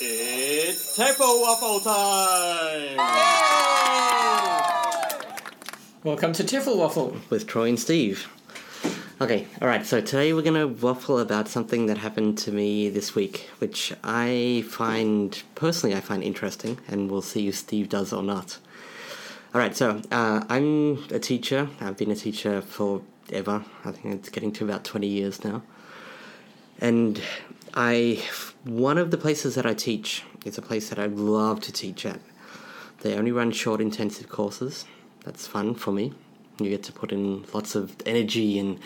It's TEFL Waffle time! Welcome to TEFL Waffle. with Troy and Steve. Okay, alright, so today we're gonna waffle about something that happened to me this week, which I find, personally, I find interesting, and we'll see if Steve does or not. Alright, so uh, I'm a teacher. I've been a teacher forever. I think it's getting to about 20 years now. And I, one of the places that I teach is a place that I love to teach at. They only run short intensive courses. That's fun for me. You get to put in lots of energy and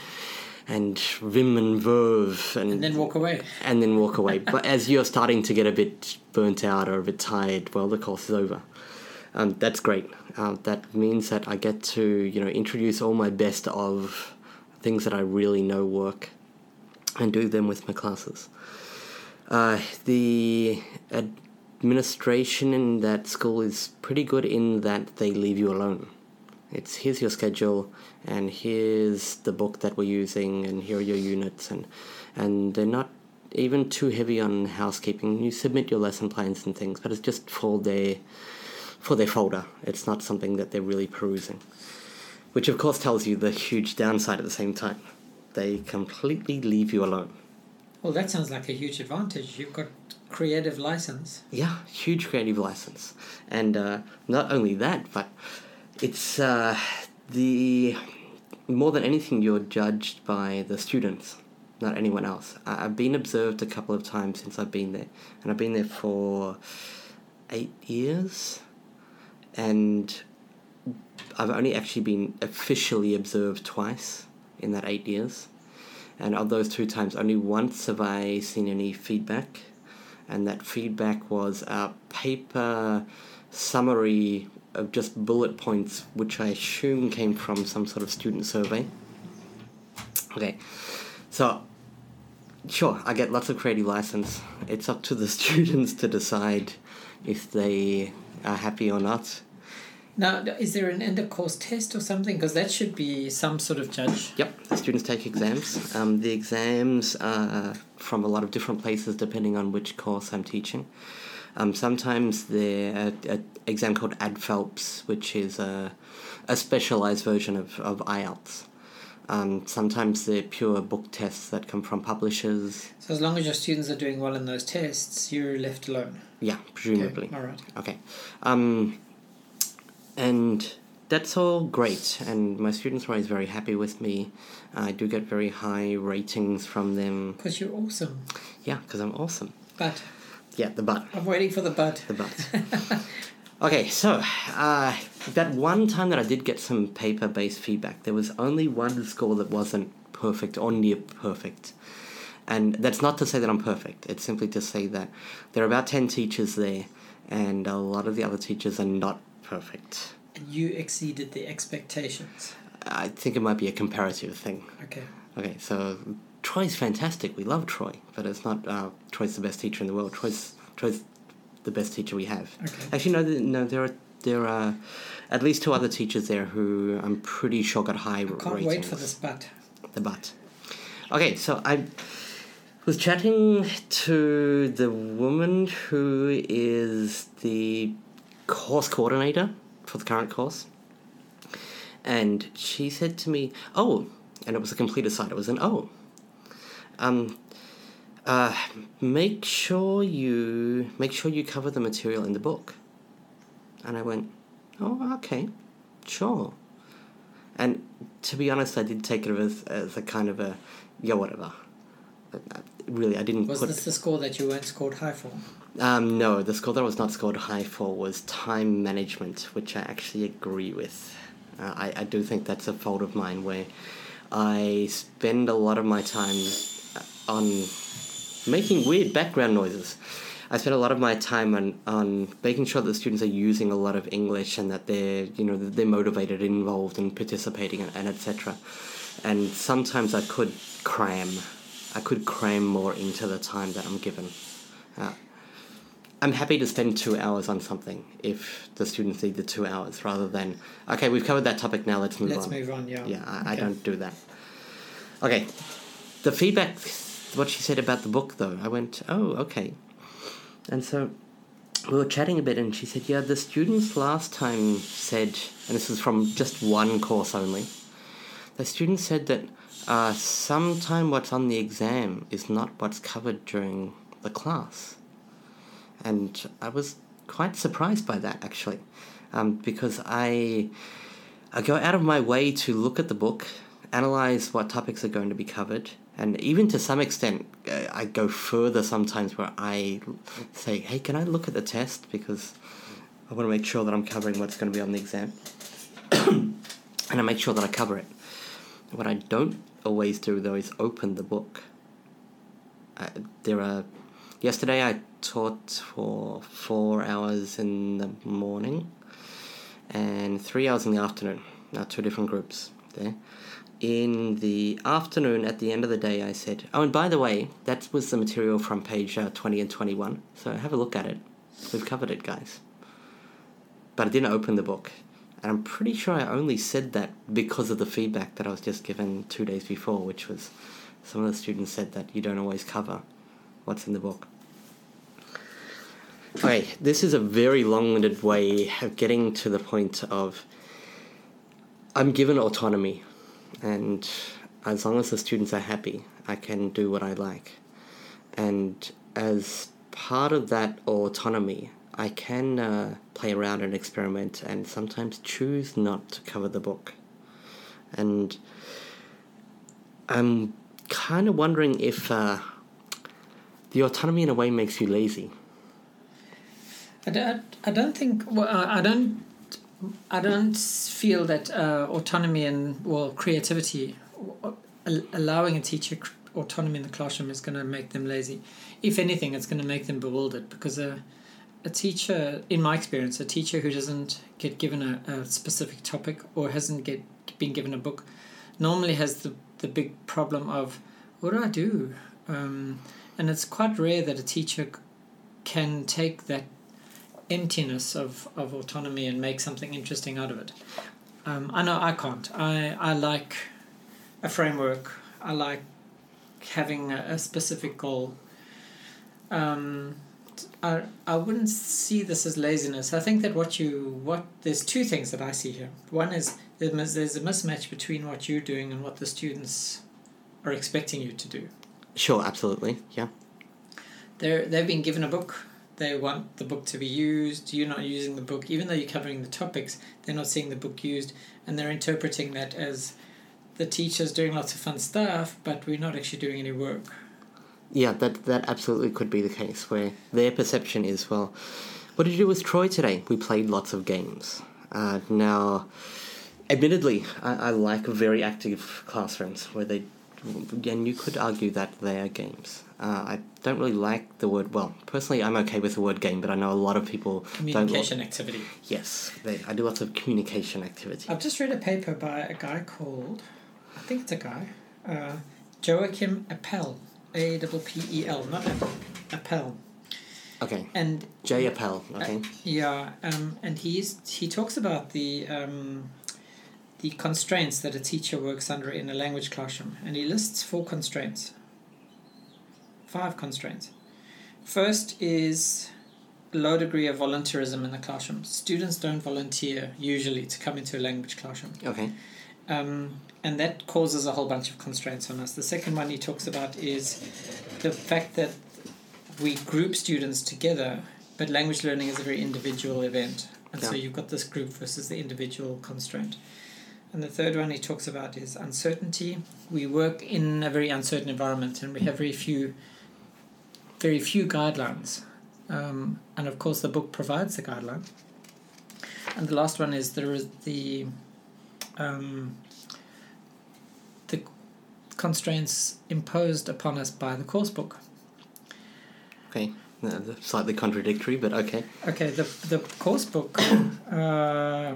and vim and verve and, And then walk away. and then walk away. but as you're starting to get a bit burnt out or a bit tired, well, the course is over. Um, that's great. Um, that means that I get to you know introduce all my best of things that I really know work and do them with my classes. Uh, the administration in that school is pretty good in that they leave you alone. It's here's your schedule, and here's the book that we're using, and here are your units, and and they're not even too heavy on housekeeping. You submit your lesson plans and things, but it's just for their for their folder. It's not something that they're really perusing, which of course tells you the huge downside at the same time. They completely leave you alone. Well, that sounds like a huge advantage. You've got creative license. Yeah, huge creative license, and uh, not only that, but it's uh, the more than anything you're judged by the students, not anyone else. I- I've been observed a couple of times since I've been there, and I've been there for eight years, and I've only actually been officially observed twice in that eight years. And of those two times, only once have I seen any feedback. And that feedback was a paper summary of just bullet points, which I assume came from some sort of student survey. Okay, so sure, I get lots of creative license. It's up to the students to decide if they are happy or not. Now, is there an end of course test or something? Because that should be some sort of judge. Yep, the students take exams. Um, the exams are from a lot of different places depending on which course I'm teaching. Um, sometimes they're an exam called ADFELPS, which is a, a specialized version of, of IELTS. Um, sometimes they're pure book tests that come from publishers. So as long as your students are doing well in those tests, you're left alone. Yeah, presumably. All right. Okay. Um, and that's all great, and my students are always very happy with me. I do get very high ratings from them. Because you're awesome. Yeah, because I'm awesome. But Yeah, the but. I'm waiting for the but. The butt. okay, so uh, that one time that I did get some paper based feedback, there was only one score that wasn't perfect or near perfect. And that's not to say that I'm perfect, it's simply to say that there are about 10 teachers there, and a lot of the other teachers are not perfect. And you exceeded the expectations. I think it might be a comparative thing. Okay. Okay, so Troy's fantastic. We love Troy, but it's not uh, Troy's the best teacher in the world. Troy's Troy's the best teacher we have. Okay. Actually, no, no. There are there are at least two other teachers there who I'm pretty sure got high I can't ratings. wait for this but. The butt. Okay, so I was chatting to the woman who is the course coordinator for the current course, and she said to me, "Oh," and it was a complete aside. It was an "Oh." Um, uh, make sure you make sure you cover the material in the book. And I went, "Oh, okay, sure." And to be honest, I did take it as, as a kind of a, yeah, whatever. But, uh, Really, I didn't Was this the score that you weren't scored high for? Um, no, the score that I was not scored high for was time management, which I actually agree with. Uh, I, I do think that's a fault of mine where I spend a lot of my time uh, on making weird background noises. I spend a lot of my time on, on making sure that the students are using a lot of English and that they're you know they're motivated, involved, and participating, and, and etc. And sometimes I could cram, I could cram more into the time that I'm given. Uh, I'm happy to spend two hours on something if the students need the two hours rather than okay we've covered that topic now let's move on. Let's move on, yeah. Yeah, I, I don't do that. Okay, the feedback, what she said about the book, though, I went, oh, okay. And so we were chatting a bit, and she said, yeah, the students last time said, and this is from just one course only, the students said that uh, sometime what's on the exam is not what's covered during the class. And I was quite surprised by that, actually, um, because I, I go out of my way to look at the book, analyze what topics are going to be covered, and even to some extent, uh, I go further sometimes where I say, hey, can I look at the test? Because I want to make sure that I'm covering what's going to be on the exam. and I make sure that I cover it. What I don't always do, though, is open the book. Uh, there are. Yesterday I taught for four hours in the morning and three hours in the afternoon. Now, two different groups there. In the afternoon at the end of the day i said oh and by the way that was the material from page uh, 20 and 21 so have a look at it. We've covered it guys. But i didn't open the book. And i'm pretty sure i only said that because of the feedback that i was just given two days before which was some of the students said that you don't always cover what's in the book okay this is a very long-winded way of getting to the point of i'm given autonomy and as long as the students are happy, I can do what I like. And as part of that autonomy, I can uh, play around and experiment and sometimes choose not to cover the book. And I'm kind of wondering if uh, the autonomy in a way makes you lazy. I don't, I don't think, well, I don't I don't feel that uh, autonomy and well creativity, allowing a teacher autonomy in the classroom is going to make them lazy. If anything, it's going to make them bewildered because a a teacher, in my experience, a teacher who doesn't get given a, a specific topic or hasn't get been given a book, normally has the the big problem of what do I do, um, and it's quite rare that a teacher can take that emptiness of, of autonomy and make something interesting out of it. Um, I know I can't. I, I like a framework. I like having a, a specific goal. Um, I, I wouldn't see this as laziness. I think that what you what there's two things that I see here. One is there's a mismatch between what you're doing and what the students are expecting you to do. Sure, absolutely, yeah. They're they've been given a book they want the book to be used. You're not using the book, even though you're covering the topics. They're not seeing the book used, and they're interpreting that as the teacher's doing lots of fun stuff, but we're not actually doing any work. Yeah, that that absolutely could be the case where their perception is well. What did you do with Troy today? We played lots of games. Uh, now, admittedly, I, I like very active classrooms where they and you could argue that they are games. Uh, I don't really like the word. Well, personally, I'm okay with the word game, but I know a lot of people communication activity. Yes, they, I do lots of communication activity. I've just read a paper by a guy called, I think it's a guy, uh, Joachim Appel, A W P E L, not Appel. Appel. Okay. And J Appel. Okay. Uh, yeah, um, and he's he talks about the um, the constraints that a teacher works under in a language classroom, and he lists four constraints. Five constraints. First is low degree of volunteerism in the classroom. Students don't volunteer usually to come into a language classroom. Okay. Um, and that causes a whole bunch of constraints on us. The second one he talks about is the fact that we group students together, but language learning is a very individual event. And yeah. so you've got this group versus the individual constraint. And the third one he talks about is uncertainty. We work in a very uncertain environment and we have very few very few guidelines. Um, and of course the book provides the guideline. And the last one is there is the um, the constraints imposed upon us by the course book. Okay, slightly contradictory, but okay. Okay, the the course book uh,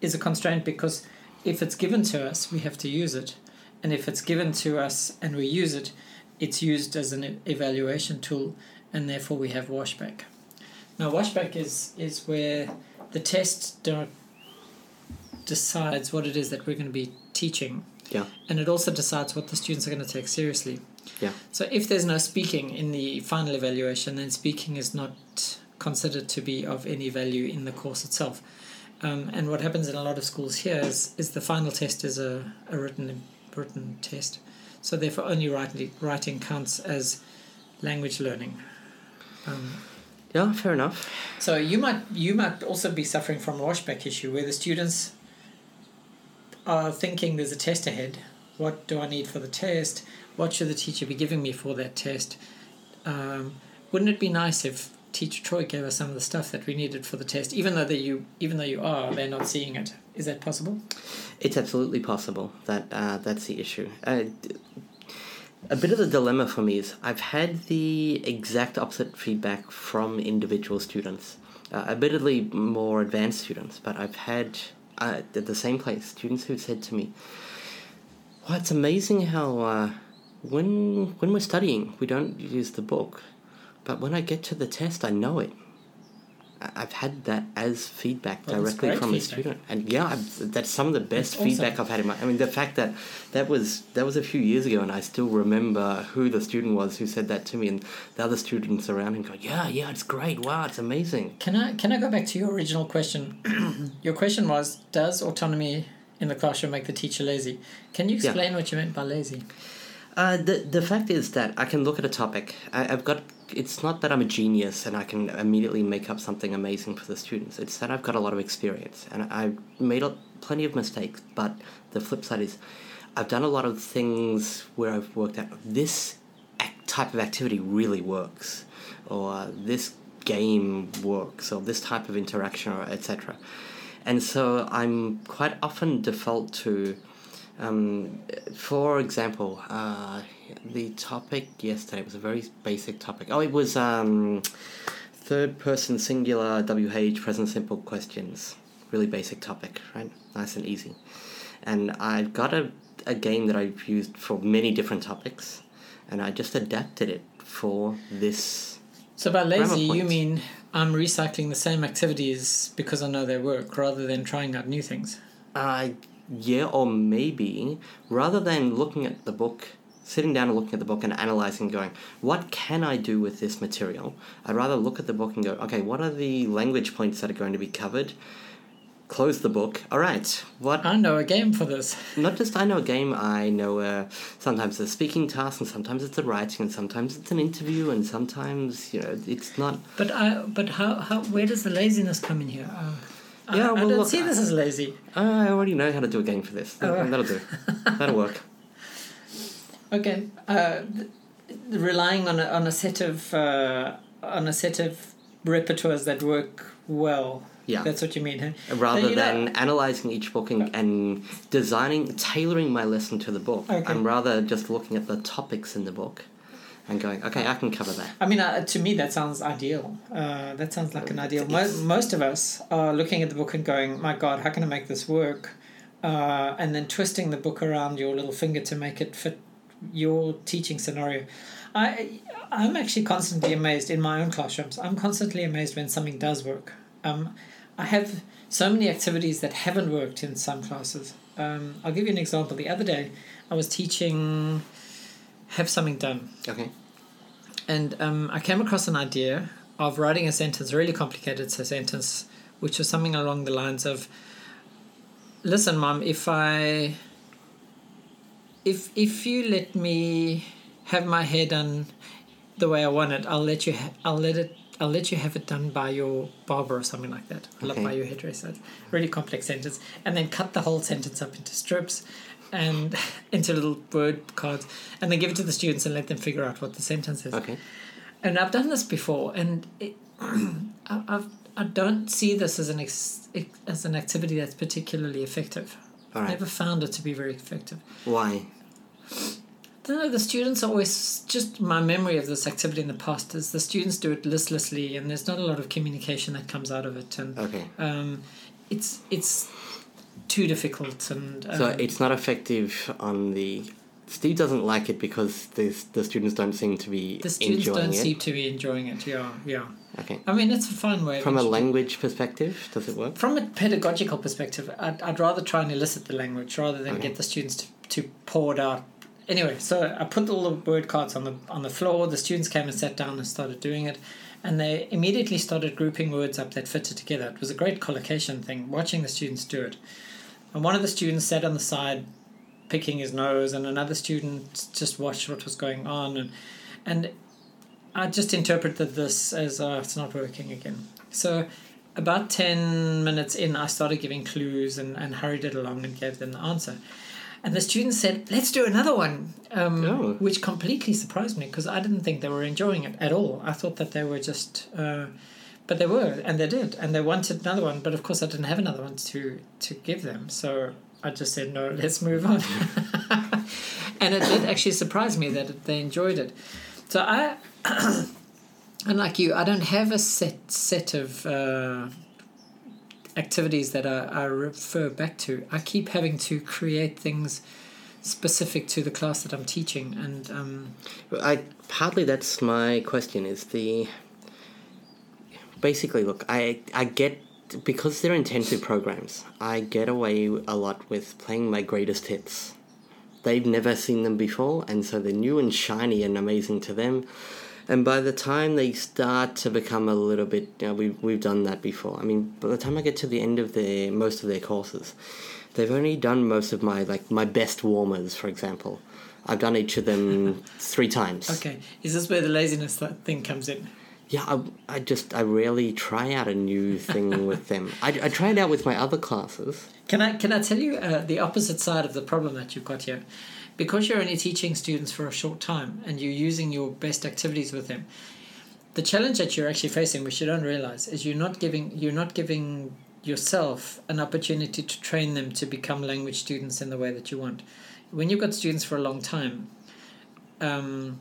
is a constraint because if it's given to us, we have to use it. And if it's given to us and we use it, it's used as an evaluation tool, and therefore we have washback. Now, washback is, is where the test decides what it is that we're going to be teaching. Yeah. and it also decides what the students are going to take seriously. Yeah. So if there's no speaking in the final evaluation, then speaking is not considered to be of any value in the course itself. Um, and what happens in a lot of schools here is, is the final test is a, a written written test. So therefore only writing, writing counts as language learning. Um, Yeah, fair enough. so you might you might also be suffering from a washback issue where the students are thinking there's a test ahead. What do I need for the test? What should the teacher be giving me for that test? Um, wouldn't it be nice if Teacher Troy gave us some of the stuff that we needed for the test, even though you even though you are, they're not seeing it. Is that possible? It's absolutely possible that uh, that's the issue. Uh, a bit of the dilemma for me is I've had the exact opposite feedback from individual students, uh, admittedly more advanced students, but I've had uh, at the same place students who've said to me, "Well, it's amazing how uh, when when we're studying we don't use the book, but when I get to the test I know it." I've had that as feedback Well, directly from a student, and yeah, I've, that's some of the best That's awesome. feedback I've had in my. I mean, the fact that that was that was a few years ago, and I still remember who the student was who said that to me, and the other students around him go, "Yeah, yeah, it's great. Wow, it's amazing." Can I can I go back to your original question? your question was, does autonomy in the classroom make the teacher lazy? Can you Yeah. explain what you meant by lazy? Uh, the the fact is that I can look at a topic. I, I've got. It's not that I'm a genius and I can immediately make up something amazing for the students. It's that I've got a lot of experience and I've made plenty of mistakes. But the flip side is, I've done a lot of things where I've worked out this type of activity really works, or this game works, or this type of interaction, or etc. And so I'm quite often default to um, for example, uh, the topic yesterday was a very basic topic. Oh, it was um, third person singular WH present simple questions. Really basic topic, right? Nice and easy. And I've got a, a game that I've used for many different topics, and I just adapted it for this. So by lazy, you mean I'm recycling the same activities because I know they work, rather than trying out new things. Uh, yeah, or maybe rather than looking at the book, sitting down and looking at the book and analyzing, and going, what can I do with this material? I'd rather look at the book and go, okay, what are the language points that are going to be covered? Close the book. All right, what? I know a game for this. Not just I know a game. I know uh, sometimes it's a speaking task, and sometimes it's a writing, and sometimes it's an interview, and sometimes you know it's not. But I, but how, how, where does the laziness come in here? Uh, Yeah, I, well, don't look, see this as lazy. I already know how to do a game for this. Oh. That'll do. That'll work. Okay, uh, th- relying on a, on a set of uh, on a set of repertoires that work well. Yeah. That's what you mean, huh? rather you know- than analyzing each book and, and designing tailoring my lesson to the book Okay. i'm rather just looking at the topics in the book and going okay i can cover that I mean, uh, to me, that sounds ideal. Uh, that sounds like an ideal. Mo- most of us are looking at the book and going, "My God, how can I make this work?" Uh, and then twisting the book around your little finger to make it fit your teaching scenario. I I'm actually constantly amazed in my own classrooms. I'm constantly amazed when something does work. Um, I have so many activities that haven't worked in some classes. Um, I'll give you an example. The other day, I was teaching have something done okay and um, I came across an idea of writing a sentence, a really complicated sentence, which was something along the lines of, "Listen, mom, if I, if if you let me have my hair done the way I want it, I'll let you. Ha- I'll let it. I'll let you have it done by your barber or something like that. Okay. by your hairdresser. Really complex sentence, and then cut the whole sentence up into strips, and into little word cards, and then give it to the students and let them figure out what the sentence is. okay And I've done this before, and it, I, I've, I don't see this as an ex, as an activity that's particularly effective. all right Never found it to be very effective. why I don't know, the students are always just my memory of this activity in the past is the students do it listlessly, and there's not a lot of communication that comes out of it, and okay um, it's it's too difficult, and um, so it's not effective on the steve doesn't like it because the, the students don't seem to be the students enjoying don't it seem to be enjoying it. Yeah, yeah. okay I mean, it's a fun way. from a language perspective does it work From a pedagogical perspective, I'd, I'd rather try and elicit the language rather than Okay. get the students to, to pour it out. Anyway, so I put all the word cards on the on the floor. The students came and sat down and started doing it, and they immediately started grouping words up that fitted together. It was a great collocation thing. Watching the students do it, and one of the students sat on the side, picking his nose, and another student just watched what was going on, and and I just interpreted this as uh, it's not working again. So about 10 minutes in, I started giving clues and, and hurried it along and gave them the answer. And the students said, let's do another one, um, Oh. which completely surprised me because I didn't think they were enjoying it at all. I thought that they were just, uh, but they were, and they did, and they wanted another one. But of course, I didn't have another one to, to give them. So I just said, no, let's move on. and it did actually surprise me that they enjoyed it. So I, unlike you, I don't have a set set of uh, activities that I, I refer back to. I keep having to create things specific to the class that I'm teaching, and um, I partly that's my question is the basically look I I get because they're intensive programs I get away a lot with playing my greatest hits. They've never seen them before, and so they're new and shiny and amazing to them. And by the time they start to become a little bit, you know, we've, we've done that before. I mean, by the time I get to the end of their most of their courses, they've only done most of my like my best warmers, for example. I've done each of them three times. okay, is this where the laziness th- thing comes in? Yeah, I, I just I rarely try out a new thing with them. I, I try it out with my other classes. Can I can I tell you uh, the opposite side of the problem that you've got here? Because you're only teaching students for a short time and you're using your best activities with them. The challenge that you're actually facing, which you don't realize, is you're not giving you're not giving yourself an opportunity to train them to become language students in the way that you want. When you've got students for a long time, um,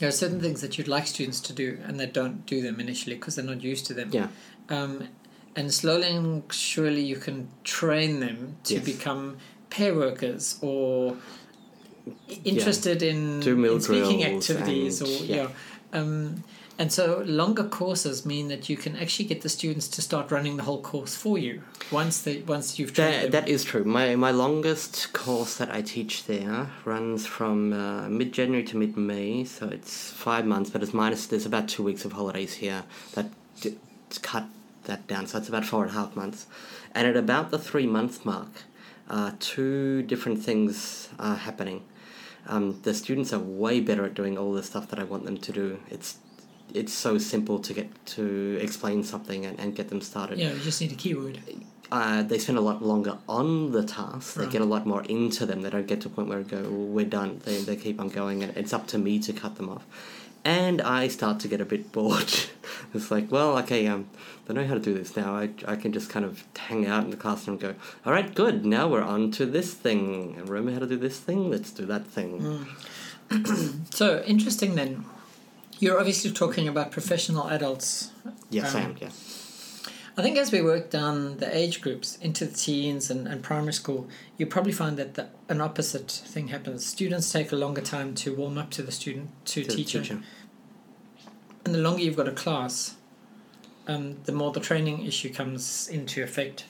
there are certain things that you'd like students to do and they don't do them initially because they're not used to them Yeah. um, and slowly and surely you can train them to Yes. become pair workers or interested in, in speaking activities or yeah. yeah. Um, and so longer courses mean that you can actually get the students to start running the whole course for you once they once you've trained That, that is true. My my longest course that I teach there runs from uh, mid January to mid May, so it's five months. But it's minus. There's about two weeks of holidays here that d- cut that down, so it's about four and a half months. And at about the three month mark, uh, two different things are happening. Um, the students are way better at doing all the stuff that I want them to do. It's it's so simple to get to explain something and, and get them started yeah, you just need a keyword. uh, they spend a lot longer on the task. They get a lot more into them. They don't get to a point where go, we're done. They, they keep on going, and it's up to me to cut them off. And I start to get a bit bored. it's like, well, okay, um, I know how to do this now. I, I can just kind of hang out in the classroom and go, all right, good. Now we're on to this thing. And remember how to do this thing? Let's do that thing. So interesting then. You're obviously talking about professional adults Yes, I Um, am. Yeah. I think as we work down the age groups into the teens and, and primary school, you probably find that the, an opposite thing happens. Students take a longer time to warm up to the student to, To teacher. teacher. and the longer you've got a class, um, the more the training issue comes into effect,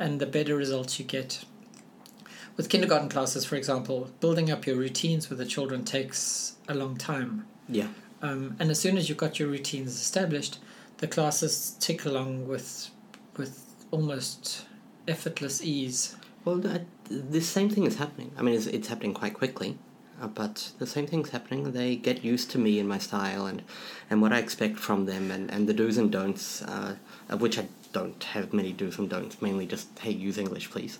and the better results you get. With kindergarten classes, for example, building up your routines with the children takes a long time. Yeah. Um, and as soon as you've got your routines established, the classes tick along with with almost effortless ease. Well, that, the same thing is happening. I mean, it's, it's happening quite quickly, uh, but the same thing's happening. They get used to me and my style and, and what I expect from them and, and the do's and don'ts, uh, of which I don't have many do's and don'ts, mainly just, hey, use English, please.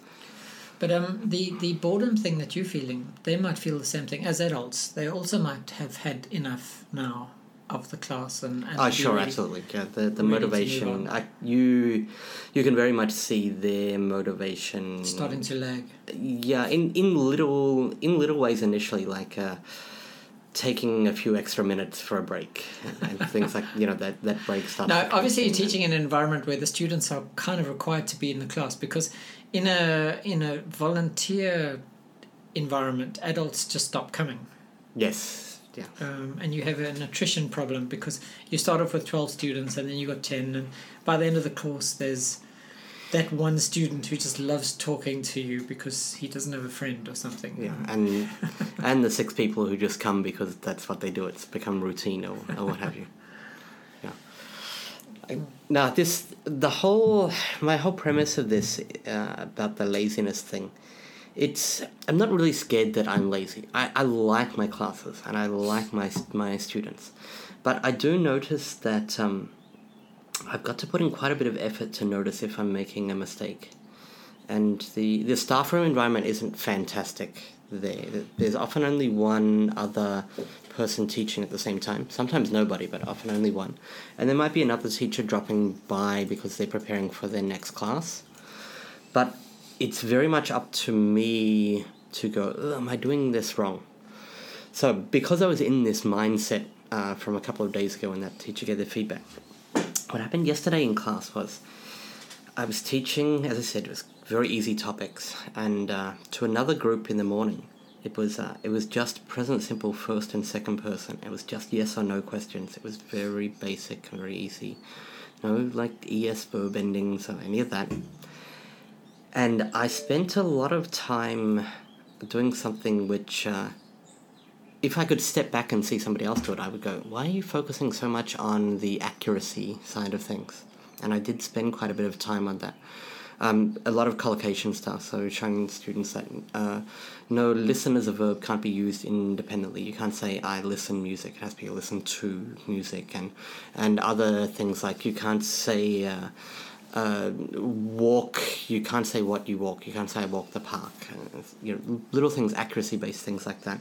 But um, the the boredom thing that you're feeling, they might feel the same thing as adults. They also might have had enough now of the class and. and Oh, sure, ready- absolutely. Yeah, the, the ready to move motivation. I, you, you can very much see their motivation. Starting to lag. yeah in in little in little ways initially like uh taking a few extra minutes for a break and things like you know that that break starts Now, obviously, you're teaching in an environment where the students are kind of required to be in the class because in a in a volunteer environment, adults just stop coming. yes yeah um, and you have an attrition problem because you start off with 12 students and then you got 10 and by the end of the course there's that one student who just loves talking to you because he doesn't have a friend or something. Yeah, and and the six people who just come because that's what they do. It's become routine or, or what have you. Now this the whole my whole premise of this uh, about the laziness thing. It's I'm not really scared that I'm lazy. I, I like my classes and I like my my students, but I do notice that um, I've got to put in quite a bit of effort to notice if I'm making a mistake. And the, the staff room environment isn't fantastic there. There's often only one other person teaching at the same time. Sometimes nobody, but often only one. And there might be another teacher dropping by because they're preparing for their next class. But it's very much up to me to go, am I doing this wrong? So, because I was in this mindset uh, from a couple of days ago when that teacher gave the feedback, what happened yesterday in class was I was teaching, as I said, it was very easy topics, and uh, to another group in the morning. It was uh, it was just present simple first and second person. It was just yes or no questions. It was very basic and very easy. No like es verb endings or any of that. And I spent a lot of time doing something which uh, if I could step back and see somebody else do it, I would go, why are you focusing so much on the accuracy side of things? And I did spend quite a bit of time on that. Um, a lot of collocation stuff, so showing students that uh, no, listen as a verb can't be used independently. You can't say I listen music; it has to be listen to music, and and other things like you can't say uh, uh, walk. You can't say what you walk. You can't say I walk the park. You know, little things, accuracy based things like that.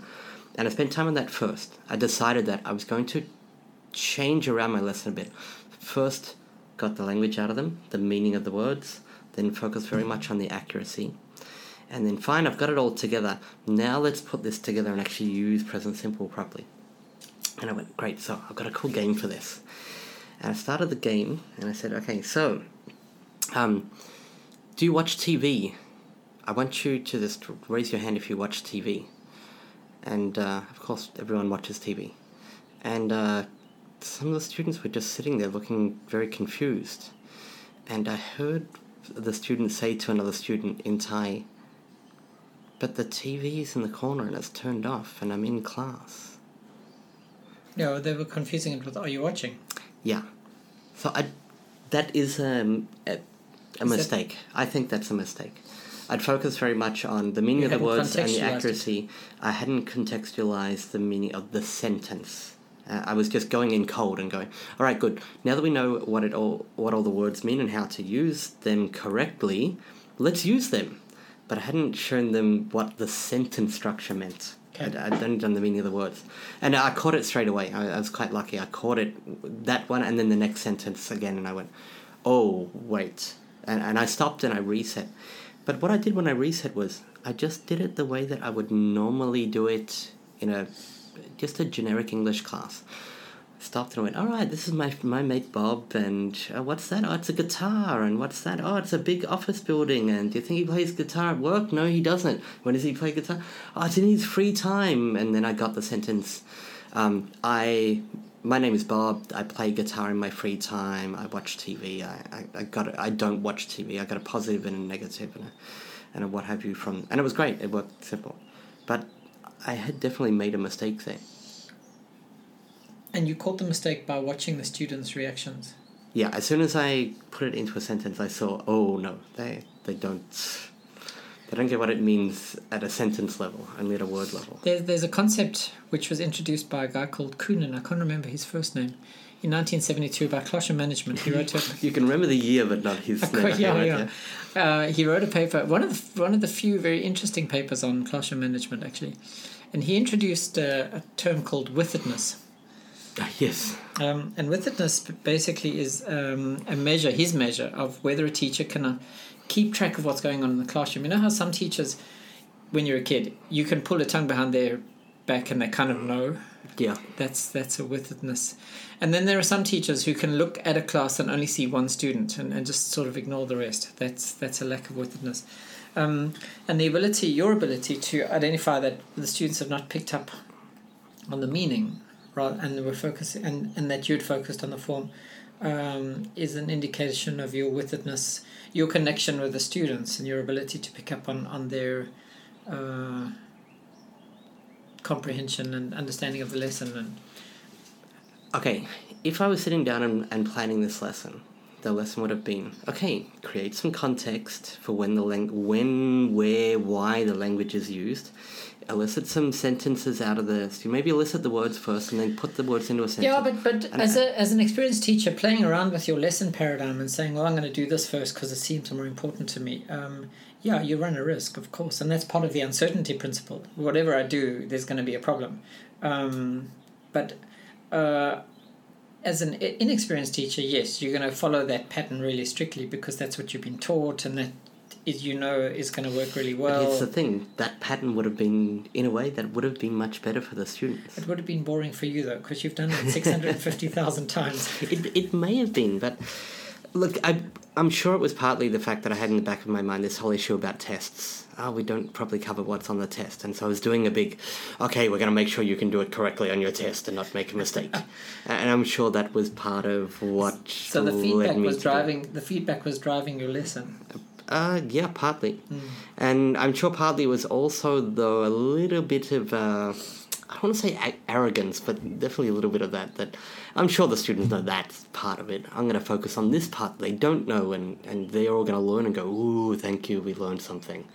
And I spent time on that first. I decided that I was going to change around my lesson a bit. First, got the language out of them, the meaning of the words, then focus very much on the accuracy. And then, fine, I've got it all together. Now let's put this together and actually use present simple properly. And I went, great, so I've got a cool game for this. And I started the game and I said, okay, so, um, do you watch TV? I want you to just raise your hand if you watch TV and uh, of course everyone watches TV. And uh, some of the students were just sitting there looking very confused. And I heard the student say to another student in Thai, but the TV is in the corner and it's turned off and I'm in class. No, they were confusing it with, are you watching? Yeah. So I, that is um, a, a mistake. That... I think that's a mistake. I'd focus very much on the meaning you of the words and the accuracy. I hadn't contextualized the meaning of the sentence. Uh, I was just going in cold and going, all right, good. Now that we know what it all what all the words mean and how to use them correctly, let's use them. But I hadn't shown them what the sentence structure meant. I'd, I'd only done the meaning of the words, and I caught it straight away. I, I was quite lucky. I caught it that one, and then the next sentence again, and I went, "Oh wait," and and I stopped and I reset but what I did when I reset was I just did it the way that I would normally do it in a just a generic English class. Stopped and went, all right, this is my my mate Bob, and uh, what's that? Oh, it's a guitar, and what's that? Oh, it's a big office building, and do you think he plays guitar at work? No, he doesn't. When does he play guitar? Oh, it's in his free time. And then I got the sentence. Um, I my name is Bob. I play guitar in my free time. I watch TV. I, I, I got I don't watch TV. I got a positive and a negative and a, and a what have you from and it was great. It worked simple, but I had definitely made a mistake there. And you caught the mistake by watching the students' reactions. Yeah, as soon as I put it into a sentence, I saw, oh no, they they don't they don't get what it means at a sentence level, only at a word level. There's, there's a concept which was introduced by a guy called Kounin, I can't remember his first name, in 1972 about classroom management. He wrote a, You can remember the year, but not his name. yeah, yeah. Uh, he wrote a paper, one of, the, one of the few very interesting papers on classroom management, actually. And he introduced a, a term called withitness. Uh, yes. Um, and withitness basically is um, a measure, his measure, of whether a teacher can. Uh, keep track of what's going on in the classroom. You know how some teachers, when you're a kid, you can pull a tongue behind their back and they kind of know. Yeah. That's that's a withitness. And then there are some teachers who can look at a class and only see one student and, and just sort of ignore the rest. That's that's a lack of withitness. Um, and the ability, your ability to identify that the students have not picked up on the meaning, right, and were focusing, and, and that you'd focused on the form, um, is an indication of your withitness, your connection with the students, and your ability to pick up on on their uh, comprehension and understanding of the lesson. And Okay, if I was sitting down and, and planning this lesson, the lesson would have been okay. Create some context for when the lang- when, where, why the language is used. Elicit some sentences out of the. So maybe elicit the words first, and then put the words into a sentence. yeah, but but And- as a as an experienced teacher, playing around with your lesson paradigm and saying, "Well, I'm going to do this first because it seems more important to me." Um, yeah, you run a risk, of course, and that's part of the uncertainty principle. Whatever I do, there's going to be a problem. Um, but uh, as an inexperienced teacher, yes, you're going to follow that pattern really strictly because that's what you've been taught, and that is you know is going to work really But well. it's the thing that pattern would have been in a way that would have been much better for the students. It would have been boring for you though, because you've done it six hundred and fifty thousand times. It, it may have been, but look, I, I'm sure it was partly the fact that I had in the back of my mind this whole issue about tests. Oh, we don't properly cover what's on the test. And so I was doing a big, okay, we're going to make sure you can do it correctly on your test and not make a mistake. and I'm sure that was part of what So the led feedback me was to do it. driving. The feedback was driving your lesson. Uh, yeah, partly. Hmm. And I'm sure partly was also, though, a little bit of, uh, I don't want to say a- arrogance, but definitely a little bit of that. That I'm sure the students know that's part of it. I'm going to focus on this part they don't know, and, and they're all going to learn and go, ooh, thank you, we learned something.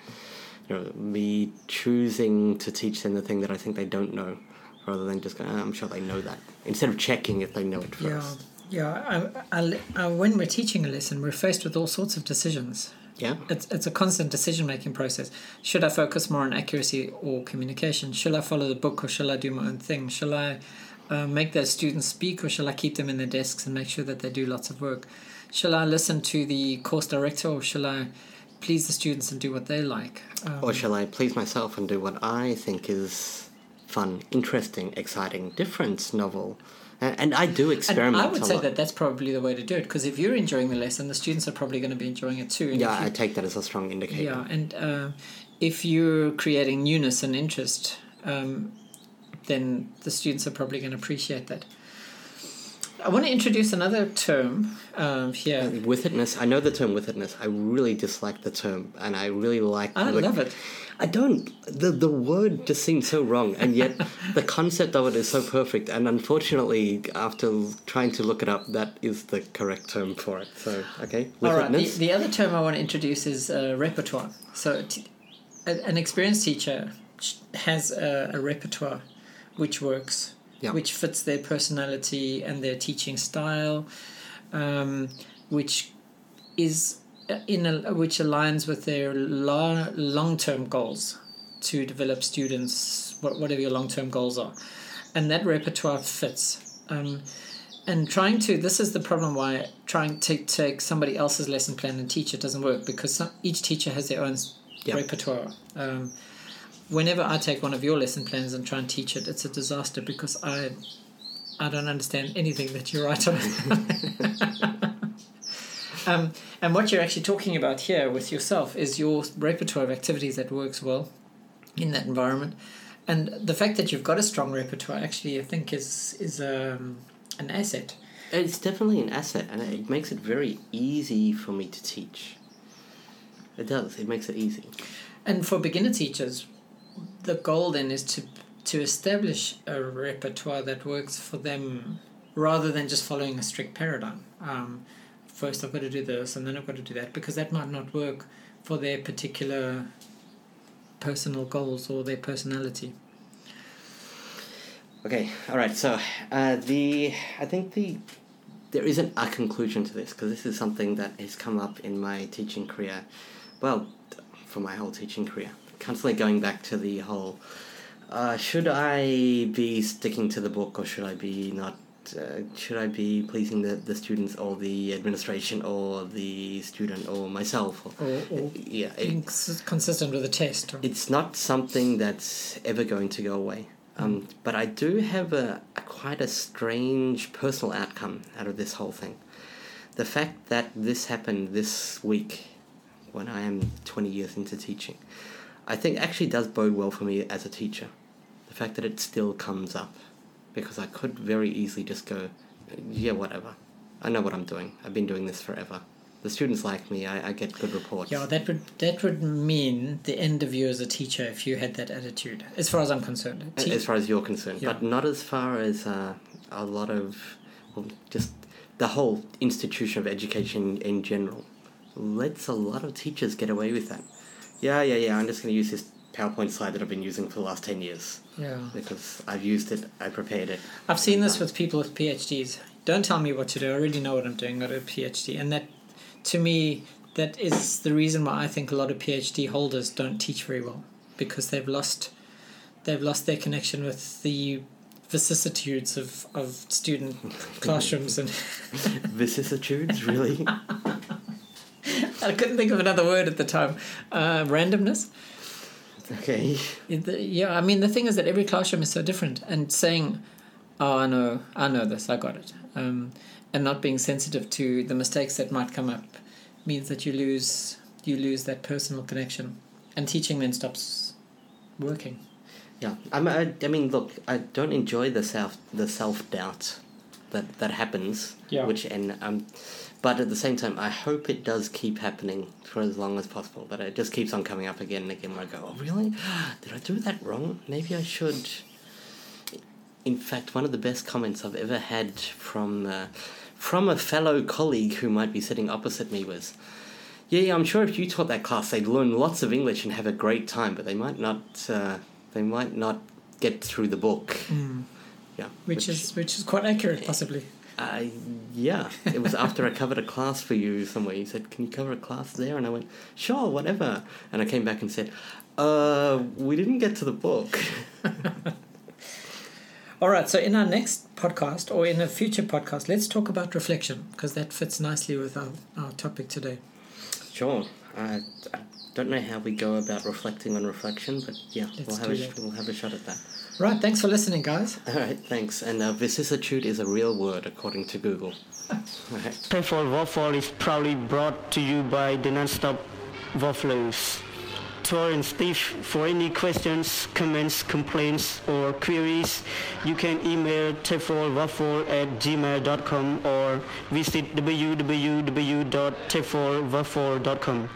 You know, me choosing to teach them the thing that I think they don't know, rather than just going, "Ah, I'm sure they know that. Instead of checking if they know it Yeah, first. yeah. I, I, I, when we're teaching a lesson, we're faced with all sorts of decisions. Yeah. It's it's a constant decision making process. Should I focus more on accuracy or communication? Shall I follow the book or shall I do my own thing? Shall I uh, make those students speak or shall I keep them in their desks and make sure that they do lots of work? Shall I listen to the course director or shall I please the students and do what they like? Um, Or shall I please myself and do what I think is fun, interesting, exciting, different, novel? And, and I do and experiment I would say lot. that that's probably the way to do it because if you're enjoying the lesson, the students are probably going to be enjoying it too. And yeah, you- I take that as a strong indicator. Yeah, and uh, if you're creating newness and interest, um, then the students are probably going to appreciate that. I want to introduce another term um, here. Withitness, I know the term withitness. I really dislike the term, and I really like. I the- love it. I don't. The the word just seems so wrong, and yet the concept of it is so perfect. And unfortunately, after trying to look it up, that is the correct term for it. So okay, All right. The, the other term I want to introduce is uh, repertoire. So, t- an experienced teacher has a, a repertoire which works, Yeah. which fits their personality and their teaching style, um, which is uh, in a, which aligns with their lo- long term goals to develop students, whatever your long term goals are, and that repertoire fits. Um, and trying to this is the problem why trying to take somebody else's lesson plan and teach it doesn't work because some, each teacher has their own repertoire. Um, whenever I take one of your lesson plans and try and teach it, it's a disaster because I I don't understand anything that you write on. um, and what you're actually talking about here with yourself is your repertoire of activities that works well in that environment. And the fact that you've got a strong repertoire actually, I think, is is um, an asset. It's definitely an asset, and it makes it very easy for me to teach. It does. It makes it easy. And for beginner teachers, the goal then is to to establish a repertoire that works for them, rather than just following a strict paradigm. Um, first, I've got to do this, and then I've got to do that, because that might not work for their particular personal goals or their personality. Okay, all right. So uh, the I think the there isn't a conclusion to this because this is something that has come up in my teaching career. Well, for my whole teaching career, constantly going back to the whole. Uh, should I be sticking to the book or should I be not? Uh, should I be pleasing the, the students or the administration or the student or myself? Or, Or, or yeah, it- being consistent with the test. Or, it's not something that's ever going to go away. Um, but I do have a, a quite a strange personal outcome out of this whole thing. The fact that this happened this week, when I am 20 years into teaching, I think actually does bode well for me as a teacher. The fact that it still comes up. Because I could very easily just go, yeah, whatever. I know what I'm doing. I've been doing this forever. The students like me. I, I get good reports. Yeah, that would that would mean the end of you as a teacher if you had that attitude. As far as I'm concerned, Te- as far as you're concerned, Yeah. but not as far as uh, a lot of, well, just the whole institution of education in general lets a lot of teachers get away with that. Yeah, yeah, yeah. I'm just going to use this PowerPoint slide that I've been using for the last ten years yeah. because I've used it. I prepared it. I've seen this with people with PhDs. Don't tell me what to do. I already know what I'm doing. I Got a PhD, and that, to me, that is the reason why I think a lot of PhD holders don't teach very well because they've lost, they've lost their connection with the vicissitudes of, of student classrooms and Vicissitudes, really? I couldn't think of another word at the time. Uh, randomness. okay. Yeah, I mean the thing is that every classroom is so different, and saying, "Oh, I know, I know this, I got it," um, and not being sensitive to the mistakes that might come up, means that you lose you lose that personal connection, and teaching then stops working. Yeah, I'm, I, I mean, look, I don't enjoy the self the self doubt that that happens. Yeah. Which and um, but at the same time, I hope it does keep happening for as long as possible. That it just keeps on coming up again and again. Where I go, oh really? Did I do that wrong? Maybe I should. In fact, one of the best comments I've ever had from uh, from a fellow colleague who might be sitting opposite me was. Yeah, yeah, I'm sure if you taught that class, they'd learn lots of English and have a great time, but they might not. Uh, they might not get through the book. Yeah, Which, is which is quite accurate, possibly. Uh, yeah. It was after I covered a class for you somewhere. You said, "Can you cover a class there?" And I went, "Sure, whatever." And I came back and said, "Uh, we didn't get to the book." All right, so in our next podcast or in a future podcast, let's talk about reflection because that fits nicely with our, our topic today. sure. I, I don't know how we go about reflecting on reflection, but yeah, Let's we'll have a that. we'll have a shot at that. Right, thanks for listening, guys. All right, thanks. And uh, vicissitude is a real word according to Google. All right. TEFL Waffle is proudly brought to you by the Nonstop Wafflers. Tor and Steve, for any questions, comments, complaints, or queries, you can email teflwaffle at gmail.com or visit www.teflwaffle.com.